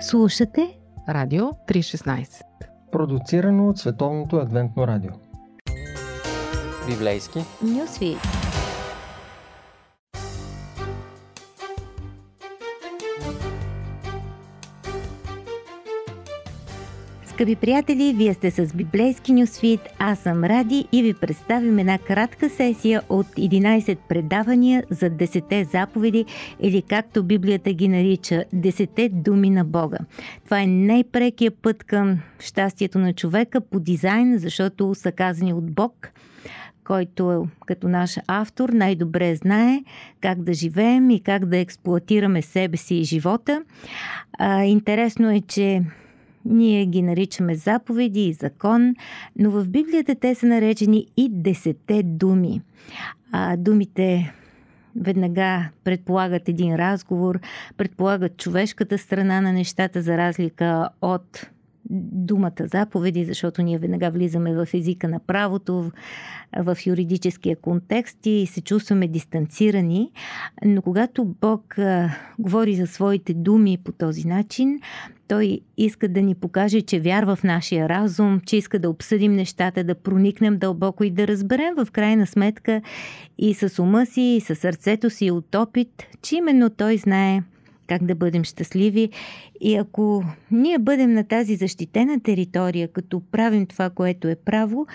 Слушате Радио 316 Продуцирано от Световното адвентно радио. Библейски. Нюсвит Скъпи приятели, вие сте с Библейски нюсвит, аз съм Ради и ви представим една кратка сесия от 11 предавания за 10 заповеди или както Библията ги нарича 10 думи на Бога. Това е най-прекия път към щастието на човека по дизайн, защото са казани от Бог който като наш автор най-добре знае как да живеем и как да експлуатираме себе си и живота. А, интересно е, че ние ги наричаме заповеди и закон, но в Библията те са наречени и десете думи. А думите веднага предполагат един разговор, предполагат човешката страна на нещата, за разлика от думата заповеди, защото ние веднага влизаме в езика на правото, в юридическия контекст и се чувстваме дистанцирани. Но когато Бог говори за своите думи по този начин, той иска да ни покаже, че вярва в нашия разум, че иска да обсъдим нещата, да проникнем дълбоко и да разберем в крайна сметка и с ума си, и с сърцето си от опит, че именно той знае как да бъдем щастливи. И ако ние бъдем на тази защитена територия, като правим това, което е право,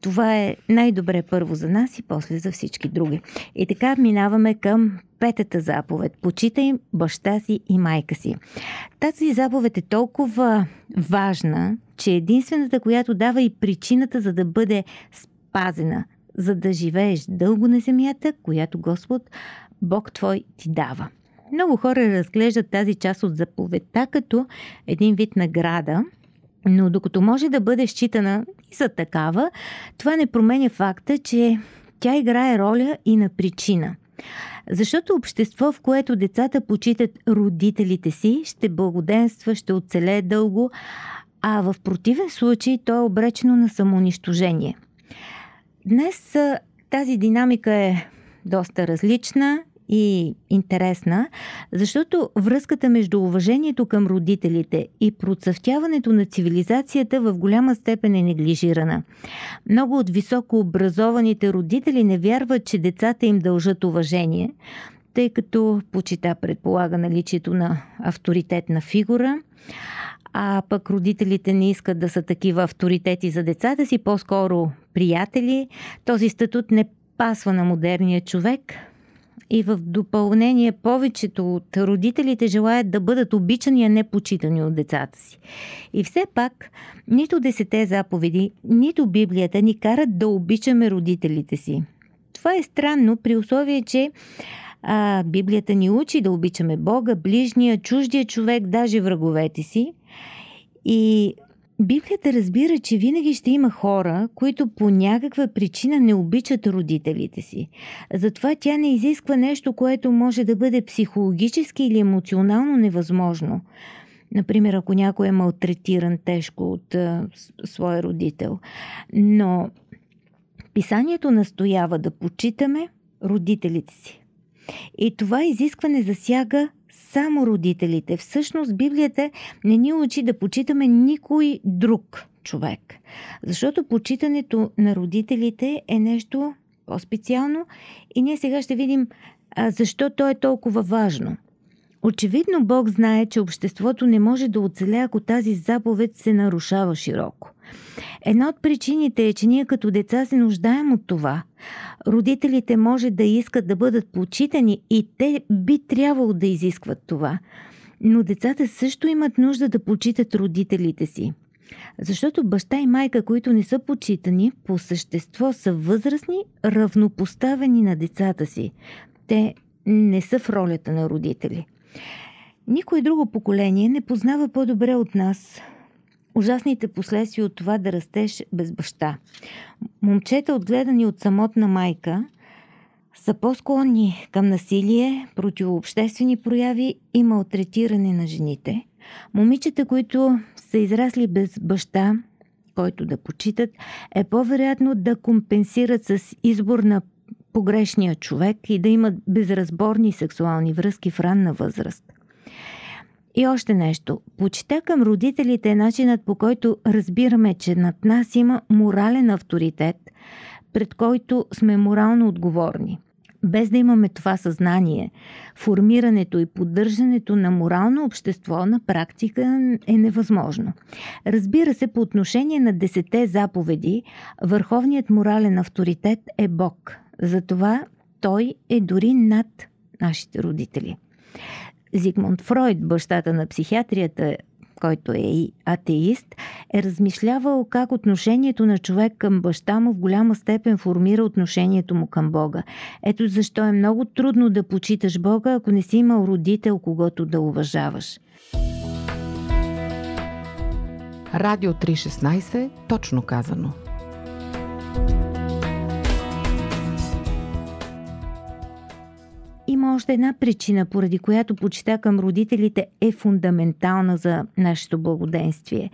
това е най-добре първо за нас и после за всички други. И така минаваме към петата заповед. Почитай баща си и майка си. Тази заповед е толкова важна, че единствената, която дава и причината за да бъде спазена, за да живееш дълго на земята, която Господ, Бог твой, ти дава. Много хора разглеждат тази част от заповедта като един вид награда, но докато може да бъде считана и за такава, това не променя факта, че тя играе роля и на причина. Защото общество, в което децата почитат родителите си, ще благоденства, ще оцелее дълго, а в противен случай то е обречено на самоунищожение. Днес тази динамика е доста различна и интересна, защото връзката между уважението към родителите и процъфтяването на цивилизацията в голяма степен е неглижирана. Много от високо образованите родители не вярват, че децата им дължат уважение, тъй като почита предполага наличието на авторитетна фигура, а пък родителите не искат да са такива авторитети за децата си, по-скоро приятели. Този статут не пасва на модерния човек – и в допълнение повечето от родителите желаят да бъдат обичани, а не почитани от децата си. И все пак, нито десете заповеди, нито Библията ни карат да обичаме родителите си. Това е странно при условие, че а, Библията ни учи да обичаме Бога, ближния, чуждия човек, даже враговете си. И Библията разбира, че винаги ще има хора, които по някаква причина не обичат родителите си. Затова тя не изисква нещо, което може да бъде психологически или емоционално невъзможно. Например, ако някой е малтретиран тежко от а, своя родител. Но писанието настоява да почитаме родителите си. И това изискване засяга само родителите. Всъщност Библията не ни учи да почитаме никой друг човек. Защото почитането на родителите е нещо по-специално и ние сега ще видим а, защо то е толкова важно. Очевидно Бог знае, че обществото не може да оцеля, ако тази заповед се нарушава широко. Една от причините е, че ние като деца се нуждаем от това. Родителите може да искат да бъдат почитани и те би трябвало да изискват това. Но децата също имат нужда да почитат родителите си. Защото баща и майка, които не са почитани, по същество са възрастни, равнопоставени на децата си. Те не са в ролята на родители. Никой друго поколение не познава по-добре от нас ужасните последствия от това да растеш без баща. Момчета, отгледани от самотна майка, са по-склонни към насилие, противообществени прояви и малтретиране на жените. Момичета, които са израсли без баща, който да почитат, е по-вероятно да компенсират с избор на погрешния човек и да имат безразборни сексуални връзки в ранна възраст. И още нещо. Почита към родителите е начинът по който разбираме, че над нас има морален авторитет, пред който сме морално отговорни. Без да имаме това съзнание, формирането и поддържането на морално общество на практика е невъзможно. Разбира се, по отношение на десете заповеди, върховният морален авторитет е Бог. Затова той е дори над нашите родители. Зигмунд Фройд, бащата на психиатрията, който е и атеист, е размишлявал как отношението на човек към баща му в голяма степен формира отношението му към Бога. Ето защо е много трудно да почиташ Бога, ако не си имал родител, когато да уважаваш. Радио 316, точно казано. Още една причина, поради която почита към родителите е фундаментална за нашето благоденствие.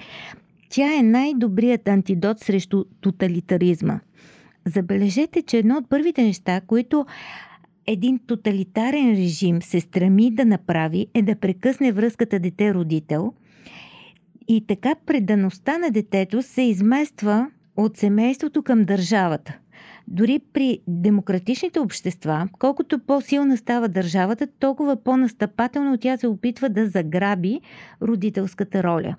Тя е най-добрият антидот срещу тоталитаризма. Забележете, че едно от първите неща, които един тоталитарен режим се стреми да направи, е да прекъсне връзката дете-родител и така предаността на детето се измества от семейството към държавата – дори при демократичните общества, колкото по-силна става държавата, толкова по-настъпателно тя се опитва да заграби родителската роля.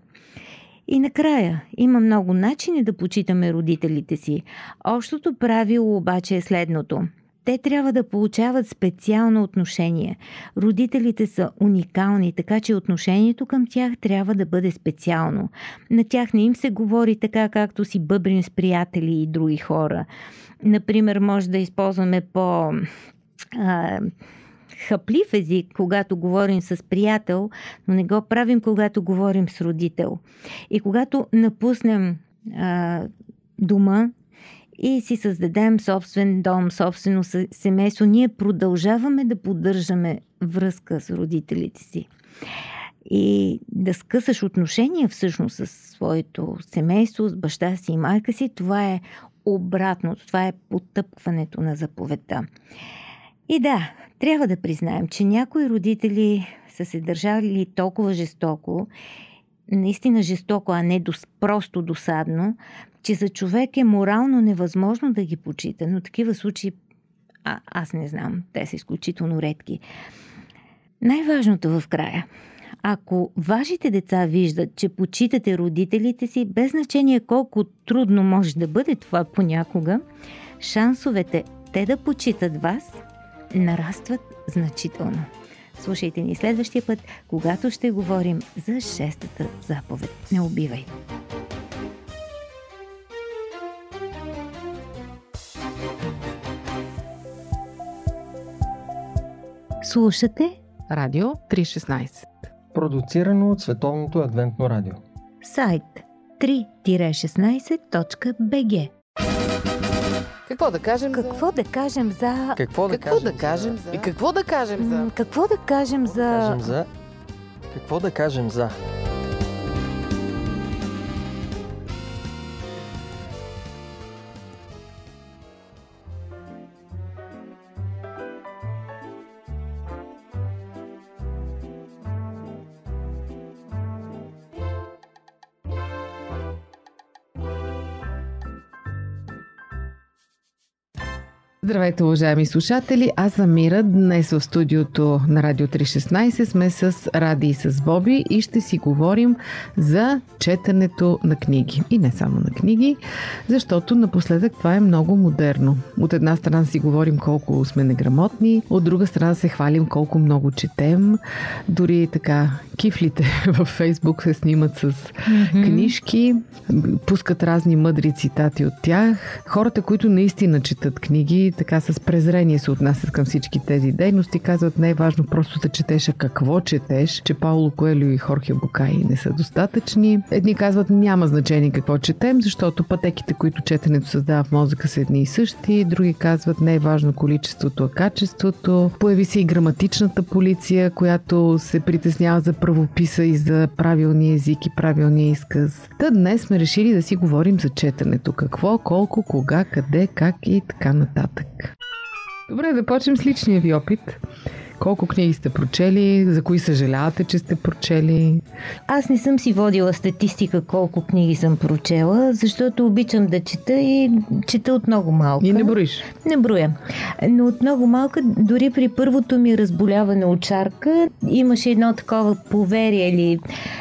И накрая, има много начини да почитаме родителите си. Общото правило обаче е следното – те трябва да получават специално отношение. Родителите са уникални, така че отношението към тях трябва да бъде специално. На тях не им се говори така, както си бъбрим с приятели и други хора. Например, може да използваме по... А, хъплив език, когато говорим с приятел, но не го правим, когато говорим с родител. И когато напуснем а, дома и си създадем собствен дом, собствено семейство, ние продължаваме да поддържаме връзка с родителите си. И да скъсаш отношения всъщност с своето семейство, с баща си и майка си, това е обратното, това е потъпкването на заповедта. И да, трябва да признаем, че някои родители са се държали толкова жестоко, наистина жестоко, а не просто досадно, че за човек е морално невъзможно да ги почита, но такива случаи а, аз не знам, те са изключително редки. Най-важното в края. Ако вашите деца виждат, че почитате родителите си, без значение колко трудно може да бъде това понякога, шансовете те да почитат вас нарастват значително. Слушайте ни следващия път, когато ще говорим за шестата заповед. Не убивай! Слушате Радио 316 Продуцирано от Световното адвентно радио. Сайт 3-16.bg какво да кажем Какво за... да кажем за... Какво да какво кажем да кажем за... И какво да кажем за... Какво да кажем за... Кажем за... Какво да кажем за... Здравейте, уважаеми слушатели! Аз съм Мира. Днес в студиото на Радио 316 сме с Ради и с Боби и ще си говорим за четенето на книги. И не само на книги, защото напоследък това е много модерно. От една страна си говорим колко сме неграмотни, от друга страна се хвалим колко много четем. Дори така кифлите във Фейсбук се снимат с mm-hmm. книжки, пускат разни мъдри цитати от тях. Хората, които наистина четат книги, така с презрение се отнасят към всички тези дейности. Казват, не е важно просто да четеш, а какво четеш, че Пауло Коелю и Хорхе Букай не са достатъчни. Едни казват, няма значение какво четем, защото пътеките, които четенето създава в мозъка са едни и същи. Други казват, не е важно количеството, а качеството. Появи се и граматичната полиция, която се притеснява за правописа и за правилния език и правилния изказ. Та днес сме решили да си говорим за четенето. Какво, колко, кога, къде, как и така нататък. Добре, да почнем с личния ви опит. Колко книги сте прочели? За кои съжалявате, че сте прочели? Аз не съм си водила статистика колко книги съм прочела, защото обичам да чета и чета от много малко. И не броиш? Не броя. Но от много малка, дори при първото ми разболяване от чарка, имаше едно такова поверие или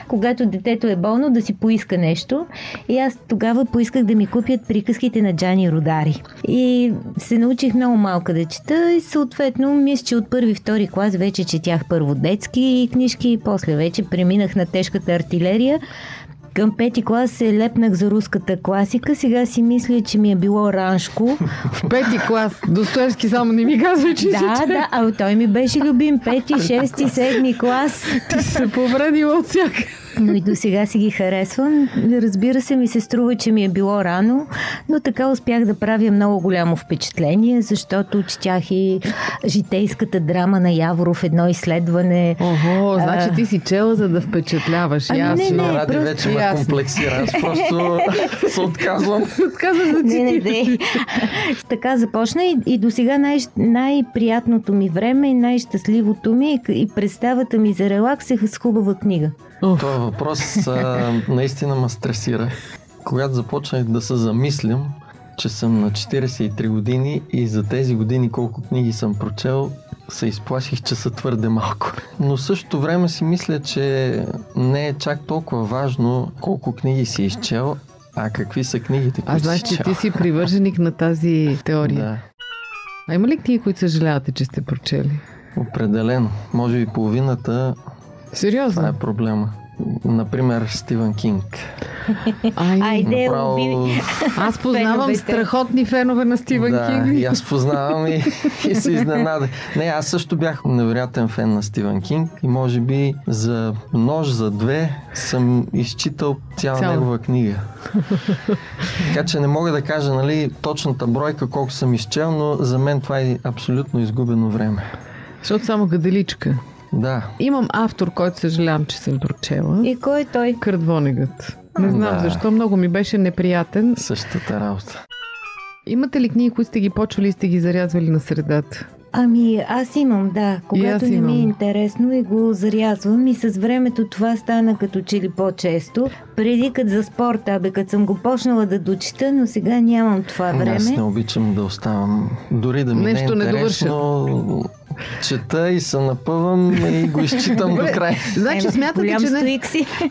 когато детето е болно да си поиска нещо. И аз тогава поисках да ми купят приказките на Джани Родари. И се научих много малка да чета и съответно мисля, че от първи, втори клас вече четях първо детски книжки и после вече преминах на тежката артилерия. Към пети клас се лепнах за руската класика. Сега си мисля, че ми е било раншко. В пети клас. Достоевски само не ми казва, че Да, си да, а той ми беше любим. Пети, шести, седми клас. Ти се повредила от всяка. Но и до сега си ги харесвам. Разбира се, ми се струва, че ми е било рано, но така успях да правя много голямо впечатление, защото четях и житейската драма на Яворов, едно изследване. Ого, значи ти си чела, за да впечатляваш. Ами не, Ясно. не, Ради просто вече ме комплексира. Аз просто се отказвам. Отказваш да Не, не, не. така започна и, и до сега най- най-приятното ми време и най-щастливото ми е и представата ми за релакс е с хубава книга. Това въпрос а, наистина ме стресира. Когато започнах да се замислям, че съм на 43 години и за тези години колко книги съм прочел, се изплаших, че са твърде малко. Но същото време си мисля, че не е чак толкова важно колко книги си изчел, а какви са книгите, които А знаеш, си че ти си привърженик на тази теория. Да, А има ли книги, които съжалявате, че сте прочели? определено. Може би половината, Сериозно? това е проблема. Например, Стивен Кинг. Ай, Айде, Направо- уби. Аз познавам Феновете. страхотни фенове на Стивен да, Кинг. и аз познавам и, и се изненадах. Не, аз също бях невероятен фен на Стивен Кинг и може би за нож за две съм изчитал цяла Цяла. негова книга. така че не мога да кажа нали, точната бройка колко съм изчел, но за мен това е абсолютно изгубено време. Защото само гаделичка. Да, Имам автор, който съжалявам, че съм прочела. И кой е той? Кърт Вонегът. Не знам Да. защо, много ми беше неприятен. същата работа. Имате ли книги, които сте ги почвали и сте ги зарязвали на средата? Ами, аз имам, да. Когато не ми е интересно и го зарязвам и с времето това стана като че ли по-често. Преди като за спорта, абе, като съм го почнала да дочета, но сега нямам това Аз не време. обичам да оставам. Дори да ми Нещо не е интересно, чета и се напъвам и го изчитам до край. Значи Ема, смятате, че, не,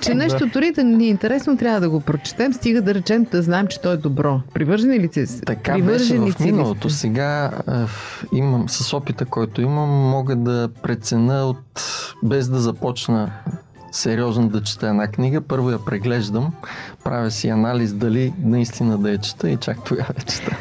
че нещо дори да ни е интересно, трябва да го прочетем, стига да речем да знаем, че то е добро. Привържени ли си? Така беше в миналото. Сега е, имам, с опита, който имам, мога да прецена от, без да започна сериозно да чета една книга. Първо я преглеждам, правя си анализ дали наистина да я чета и чак тогава я чета.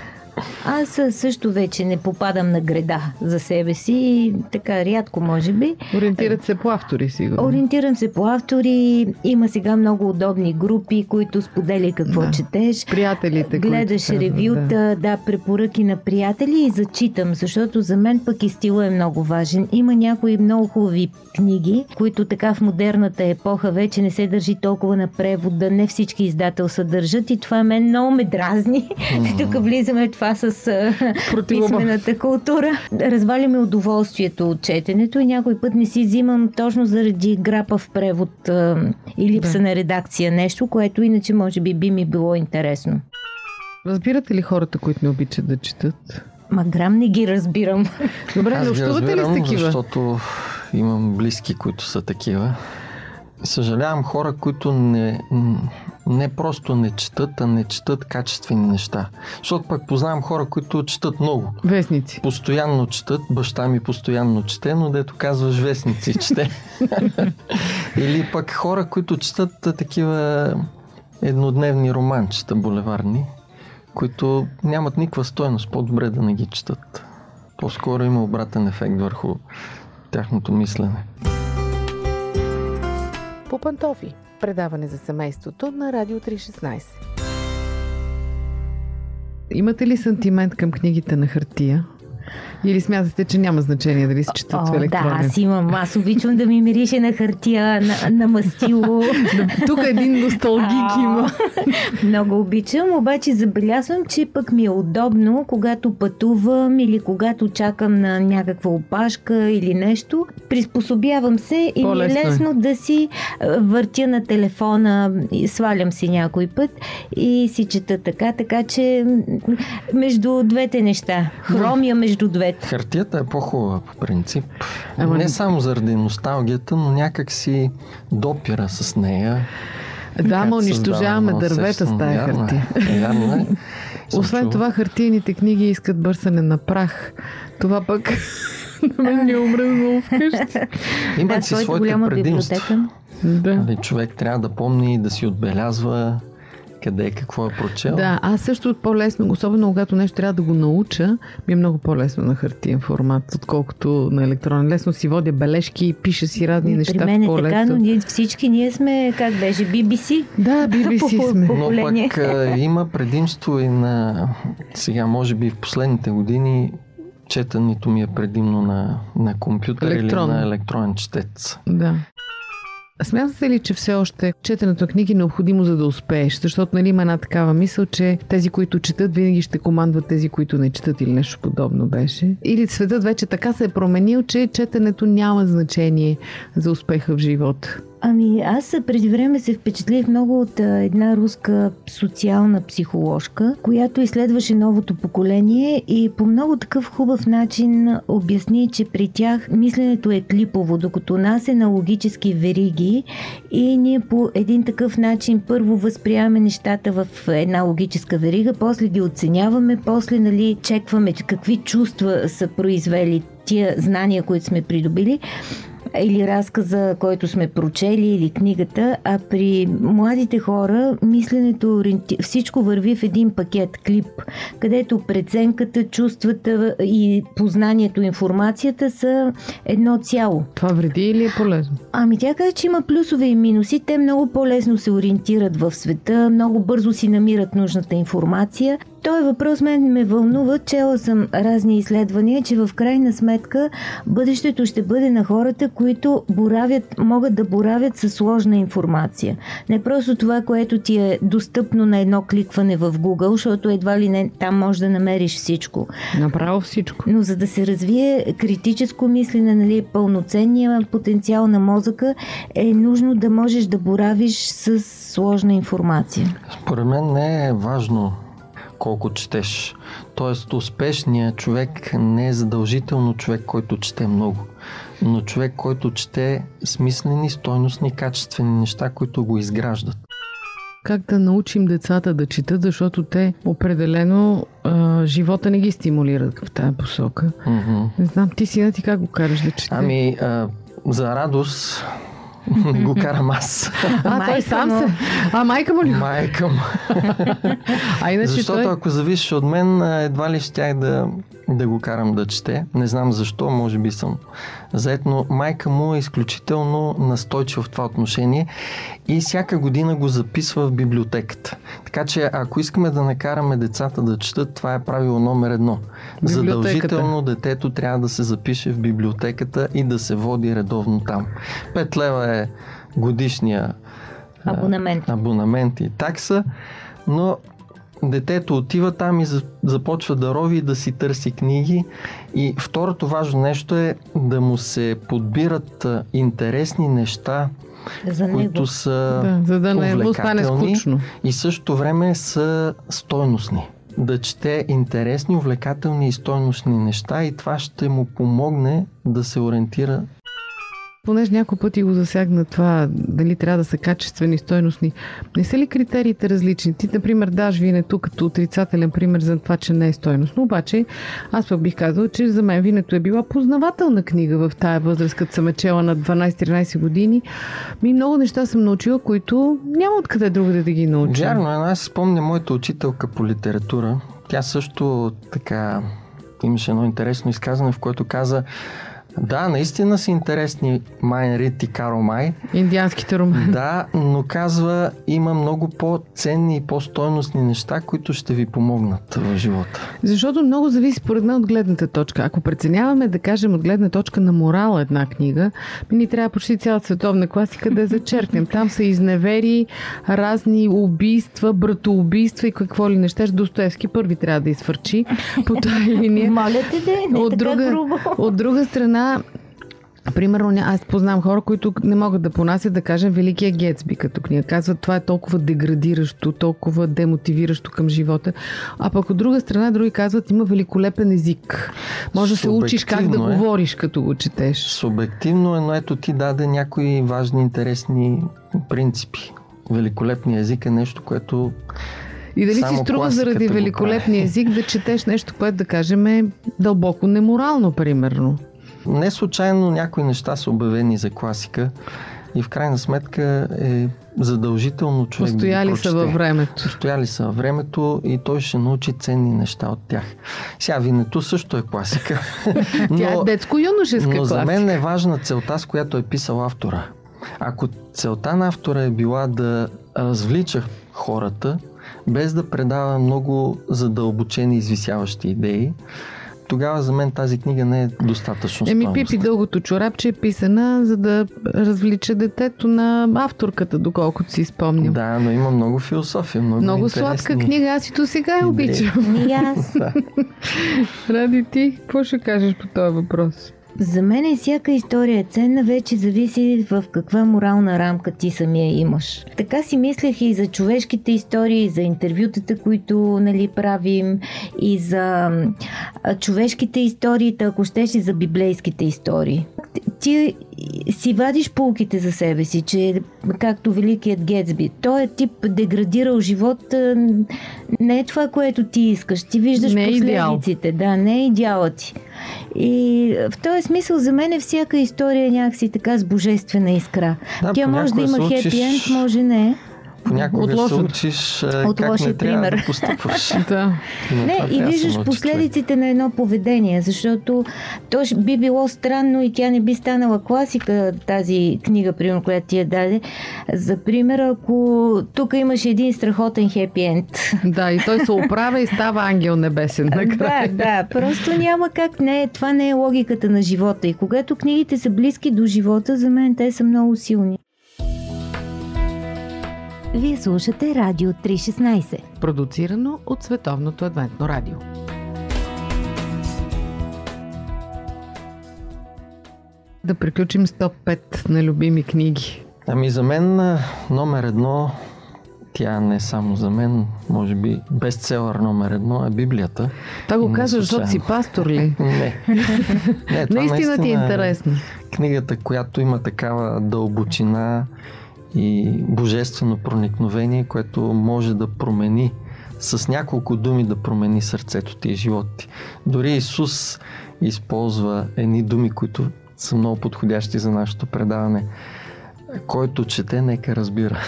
Аз също вече не попадам на греда за себе си. Така рядко, може би. Ориентират се по автори, сигурно. Ориентирам се по автори. Има сега много удобни групи, които споделя какво Да. четеш. Приятелите, Гледаш които ревюта, да. да. препоръки на приятели и зачитам, защото за мен пък и стила е много важен. Има някои много хубави книги, които така в модерната епоха вече не се държи толкова на превода, не всички издателства държат и това мен много ме дразни. Тук влизаме в това с а, Противоборство. писмената култура. Разваляме удоволствието от четенето и някой път не си взимам точно заради грапа в превод и липса Да. на редакция нещо, което иначе може би би ми било интересно. Разбирате ли хората, които не обичат да четат? Ма грам не ги разбирам. Добре, Аз общувате ли с такива? защото имам близки, които са такива. Съжалявам хора, които не, не просто не четат, а не четат качествени неща. Защото пък познавам хора, които четат много. Вестници. Постоянно четат, баща ми постоянно чете, но дето казваш вестници чете. Или пък хора, които четат такива еднодневни романчета булеварни, които нямат никаква стойност. По-добре да не ги четат. По-скоро има обратен ефект върху тяхното мислене. По пантофи. Предаване за семейството на Радио 316. Имате ли сантимент към книгите на хартия? Или смятате, че няма значение дали се четат О, в електронен? Да, аз имам. Аз обичам да ми мирише на хартия, на, на мастило. Тук един носталгик има. Много обичам, обаче забелязвам, че пък ми е удобно, когато пътувам или когато чакам на някаква опашка или нещо. Приспособявам се и ми е е. лесно да си а, въртя на телефона, свалям си някой път и си чета така, така че между двете неща. Хромия между двете. Хартията е по-хубава по принцип. Ама- Не само заради носталгията, но някак си допира с нея. Да, ма унищожаваме дървета с тая е. хартия. Вярно е. Съм Освен чувал. това, хартийните книги искат бърсане на прах. Това пък на мен ми е умръзнало вкъщи. Имат да, си своята своите предимства. Да. Нали, човек трябва да помни и да си отбелязва къде какво е прочел. Да, аз също по-лесно, особено когато нещо трябва да го науча, ми е много по-лесно на хартиен формат, отколкото на електронен. Лесно си водя бележки, пиша си разни неща При мен е в така, но ние всички ние сме, как беше, BBC. Да, BBC сме. Но пък има предимство и на сега, може би в последните години, четенето ми е предимно на, на компютър Електронно. или на електронен четец. Да. Смятате ли, че все още четенето на книги е необходимо за да успееш? Защото нали, има една такава мисъл, че тези, които четат, винаги ще командват тези, които не четат или нещо подобно беше. Или светът вече така се е променил, че четенето няма значение за успеха в живота. Ами аз преди време се впечатлих много от една руска социална психоложка, която изследваше новото поколение и по много такъв хубав начин обясни, че при тях мисленето е клипово, докато нас е на логически вериги и ние по един такъв начин първо възприемаме нещата в една логическа верига, после ги оценяваме, после нали, чекваме какви чувства са произвели тия знания, които сме придобили или разказа, който сме прочели, или книгата, а при младите хора мисленето, всичко върви в един пакет клип, където преценката, чувствата и познанието, информацията са едно цяло. Това вреди или е полезно? Ами тя каза, че има плюсове и минуси. Те много по-лесно се ориентират в света, много бързо си намират нужната информация. Той въпрос мен ме вълнува. Чела съм разни изследвания, че в крайна сметка бъдещето ще бъде на хората, които боравят, могат да боравят със сложна информация. Не просто това, което ти е достъпно на едно кликване в Google, защото едва ли не там можеш да намериш всичко. Направо всичко. Но за да се развие критическо мислене, нали, пълноценния потенциал на мозъка, е нужно да можеш да боравиш с сложна информация. Според мен не е важно колко четеш. Тоест, успешният човек не е задължително човек, който чете много. Но човек, който чете смислени, стойностни, качествени неща, които го изграждат. Как да научим децата да четат, защото те определено а, живота не ги стимулират в тази посока. Мгм. Не знам, ти сина ти как го караш да чете? Ами, а, за радост го карам аз. а, той майка сам се... А, майка му ли? Майка му. А иначе Защото той... ако зависиш от мен, а, едва ли щях да, да го карам да чете. Не знам защо, може би съм заед, но майка му е изключително настойчива в това отношение и всяка година го записва в библиотеката. Така че ако искаме да накараме децата да четат, това е правило номер едно. Библиотеката. Задължително детето трябва да се запише в библиотеката и да се води редовно там. 5 лева е годишния а, Абонамент. абонамент и такса, но детето отива там и за- започва да рови и да си търси книги. И второто важно нещо е да му се подбират интересни неща, За него. които са Да, за да не му стане увлекателни скучно. и същото време са стойностни. Да чете интересни, увлекателни и стойностни неща и това ще му помогне да се ориентира Понеже няколко пъти го засягна това, дали трябва да са качествени, стойностни. Не са ли критериите различни? Ти, например, даш винето като отрицателен пример за това, че не е стойностно. Обаче, аз пък бих казал, че за мен винето е била познавателна книга в тая възраст, като съм е чела на 12-13 години. Ми много неща съм научила, които няма откъде другаде да ги науча. Вярно, но аз спомня моята учителка по литература. Тя също така имаше едно интересно изказване, в което каза Да, наистина са интересни Майн Рит и Каро Май. Индианските романи. Да, но казва, има много по-ценни и по-стойностни неща, които ще ви помогнат в живота. Защото много зависи според мен от гледната точка. Ако преценяваме, да кажем, от гледна точка на морал една книга, ни трябва почти цялата световна класика да я зачеркнем. Там са изневери, разни убийства, братоубийства и какво ли неща. Достоевски първи трябва да изфърчи по тази линия. Моля те, де, не от, така друга, грубо. от друга страна, Примерно, аз познавам хора, които не могат да понасят, да кажем, Великия Гетсби като книга. Казват, това е толкова деградиращо, толкова демотивиращо към живота. А пък от друга страна, други казват, има великолепен език. Може да се учиш как да е. говориш, като го четеш. Субективно е, но ето ти даде някои важни, интересни принципи. Великолепният език е нещо, което И дали си струва заради великолепния език да четеш нещо, което да кажем е дълбоко неморално, примерно. Не случайно някои неща са обявени за класика и в крайна сметка е задължително човек Постояли да са във времето. Стояли са във времето и той ще научи ценни неща от тях. Сега винето също е класика. Тя е детско-юношеска но за класика. мен е важна целта, с която е писал автора. Ако целта на автора е била да развлича хората, без да предава много задълбочени извисяващи идеи, тогава за мен тази книга не е достатъчно Еми. Пипи дългото чорапче е писана, за да развлича детето на авторката, доколкото си спомням. Да, но има много философия, много, Много сладка книга, аз и до сега я обичам. И аз. Да. Ради ти, какво ще кажеш по този въпрос? За мен всяка история е ценна, вече зависи в каква морална рамка ти самия имаш. Така си мислех и за човешките истории, и за интервютата, които нали, правим, и за човешките истории, ако щеш и за библейските истории. Ти- си вадиш полките за себе си, че както великият Гетсби, той е тип деградирал живот, не е това, което ти искаш. Ти виждаш Не е идеал. последиците. Да, не е идеалът ти. И в този смисъл за мен всяка история е някакси така с божествена искра. Да, Тя може да има се хепи енд, може не. Понякога От се учиш От как не трябва пример. да постъпваш. Да. Но Не, това и виждаш последиците на едно поведение, защото то би било странно и тя не би станала класика, тази книга, примерно, която ти я даде. За пример, ако тук имаш един страхотен хепи енд. да, и той се оправя и става ангел небесен Да, да, просто няма как. Не, това не е логиката на живота. И когато книгите са близки до живота, за мен те са много силни. Вие слушате Радио 316. Продуцирано от Световното адвентно радио. Да приключим с топ 5 на любими книги. Ами за мен номер едно, тя не само за мен, може би бестселър номер едно е Библията. Това го казваш, защото си пастор ли? Не. не това Наистина ти е интересно. Книгата, която има такава дълбочина и божествено проникновение, което може да промени с няколко думи да промени сърцето ти и живота ти. Дори Исус използва едни думи, които са много подходящи за нашето предаване. Който чете, нека разбира.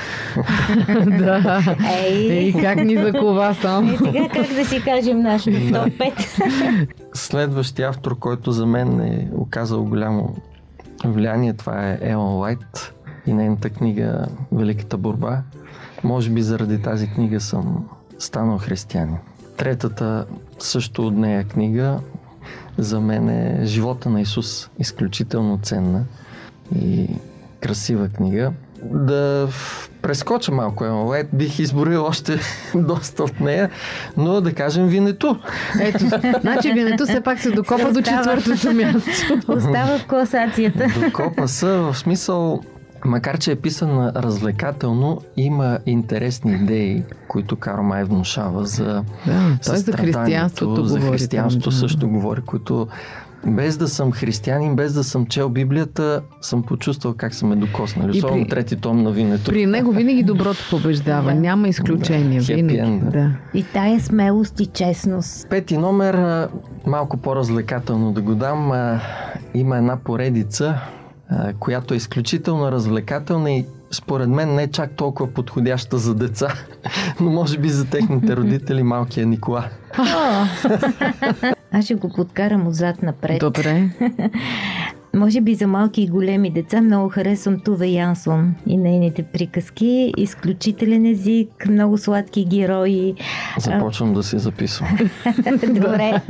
да. Ей, Ей, как ни закова сам. е, сега как да си кажем нашото топ 5? Следващия автор, който за мен е оказал голямо влияние, това е Елон Лайт и нейната книга Великата борба. Може би заради тази книга съм станал християнин. Третата също от нея книга за мен е Живота на Исус. Изключително ценна и красива книга. Да прескоча малко Елон Лайт, бих изборил още доста от нея, но да кажем Винето. Ето, значи винето все пак се докопа до Остава. четвъртото място. Остава в класацията. Докопа са в смисъл, макар че е писана развлекателно, има интересни идеи, които Карл Май внушава за Да, той за състраданието, християнството за говори. християнството да. също говори, които без да съм християнин, без да съм чел Библията, съм почувствал как са ме докоснали. И Особено при- трети том на винето. При него винаги доброто побеждава. Да. Няма изключение. Да, Винаги. да. И тая смелост и честност. Пети номер, малко по-развлекателно да го дам, има една поредица, която е изключително развлекателна и според мен не е чак толкова подходяща за деца, но може би за техните родители малкия Никола. Аз ще го подкарам отзад напред. Добре. може би за малки и големи деца много харесвам Туве Янсон и нейните приказки. Изключителен език, много сладки герои. Започвам да се записвам. Добре.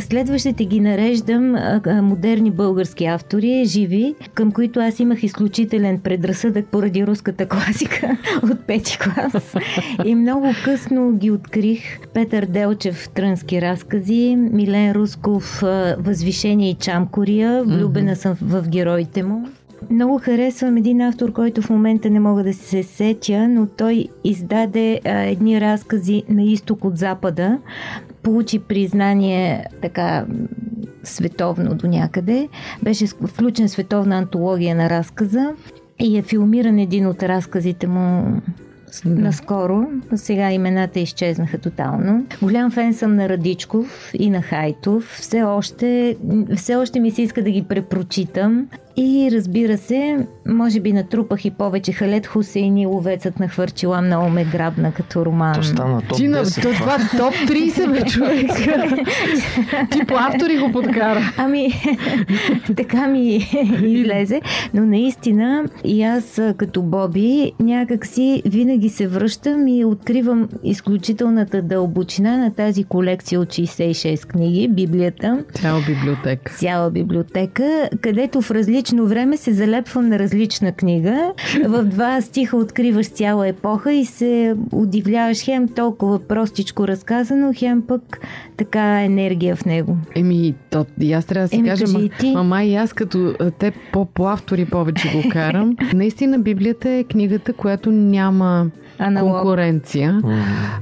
Следващите ги нареждам модерни български автори, живи, към които аз имах изключителен предразсъдък поради руската класика от пети клас. И много късно ги открих. Петър Делчев, Трънски разкази, Милен Русков, Възвишение и Чамкория, влюбена съм в героите му. Много харесвам един автор, който в момента не мога да се сетя, но той издаде а, едни разкази на изток от запада. Получи признание така световно до някъде. Беше включен световна антология на разказа и е филмиран един от разказите му да. наскоро. Сега имената изчезнаха тотално. Голям фен съм на Радичков и на Хайтов. Все още, все още ми се иска да ги препрочитам. И разбира се, може би натрупах и повече Халет Хусейни, ловецът на хвърчила много ме грабна като роман. То стана топ Ти на 10, то, това топ 30 бе, човек. Ти по автори го подкара. Ами, така ми излезе. Но наистина и аз като Боби някак си винаги се връщам и откривам изключителната дълбочина на тази колекция от 66 книги, Библията. Цяла библиотека. Цяла библиотека, където в различно време се залепвам на различна книга. В два стиха откриваш цяла епоха и се удивляваш хем толкова простичко разказано, хем пък така енергия в него. Еми, то, и аз трябва да си Еми, кажа, ма, мама и аз като те по, по автори повече го карам. Наистина Библията е книгата, която няма Аналог. конкуренция.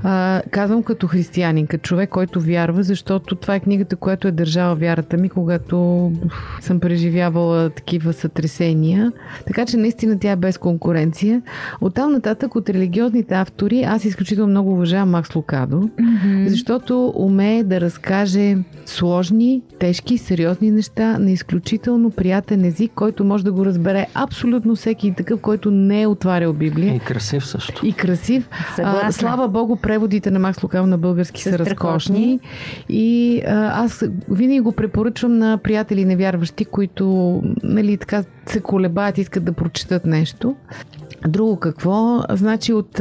А, казвам като християнин, като човек, който вярва, защото това е книгата, която е държала вярата ми, когато съм преживявала такива сътресения. Така че наистина тя е без конкуренция. Оттам нататък от религиозните автори аз изключително много уважавам Макс Лукадо, Мгм. защото умее да разкаже сложни, тежки, сериозни неща на изключително приятен език, който може да го разбере абсолютно всеки такъв, който не е отварял Библия. И красив също. И красив. Съгласна. А, слава Богу, преводите на Макс Лукал на български Са са, разкошни. И а, аз винаги го препоръчвам на приятели невярващи, които нали, така се колебаят, искат да прочитат нещо. Друго какво? Значи от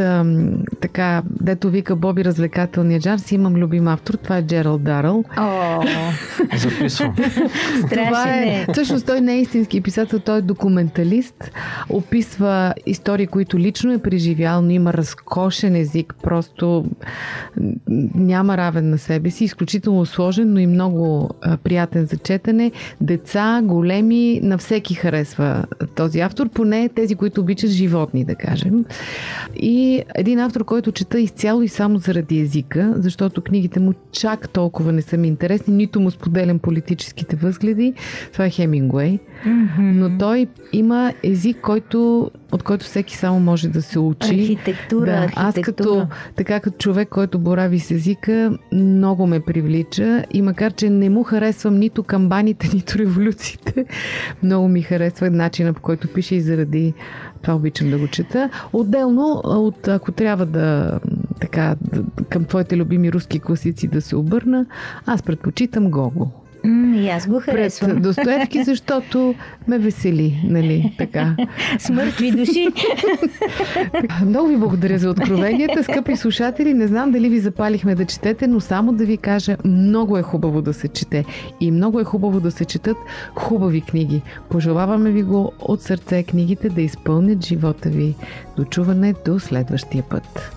така, дето вика Боби развлекателния джар, си имам любим автор. Това е Джералд Даръл. О, Записвам. Това е, е. всъщност той не е истински писател, той е документалист. Описва истории, които лично е преживял, но има разкошен език, просто няма равен на себе си, изключително сложен, но и много а, приятен за четене. Деца, големи, на всеки харесва този автор, поне тези, които обичат животни, да кажем. И един автор, който чета изцяло и само заради езика, защото книгите му чак толкова не са ми интересни, нито му споделям политическите възгледи. Това е Хемингуей. Но той има език, който, от който всеки само може да се учи. Архитектура, Да, архитектура. аз като, така като човек, който борави с езика, много ме привлича и макар, че не му харесвам нито камбаните, нито революциите, много ми харесва начина по който пише и заради това обичам да го чета. Отделно, от, ако трябва да така, към твоите любими руски класици да се обърна, аз предпочитам Гого. И аз го Пред харесвам. Достоевски, защото ме весели, нали, така. С мъртви души. Много ви благодаря за откровенията, скъпи слушатели. Не знам дали ви запалихме да четете, но само да ви кажа, много е хубаво да се чете и много е хубаво да се четат хубави книги. Пожелаваме ви го от сърце книгите да изпълнят живота ви. Дочуване до следващия път.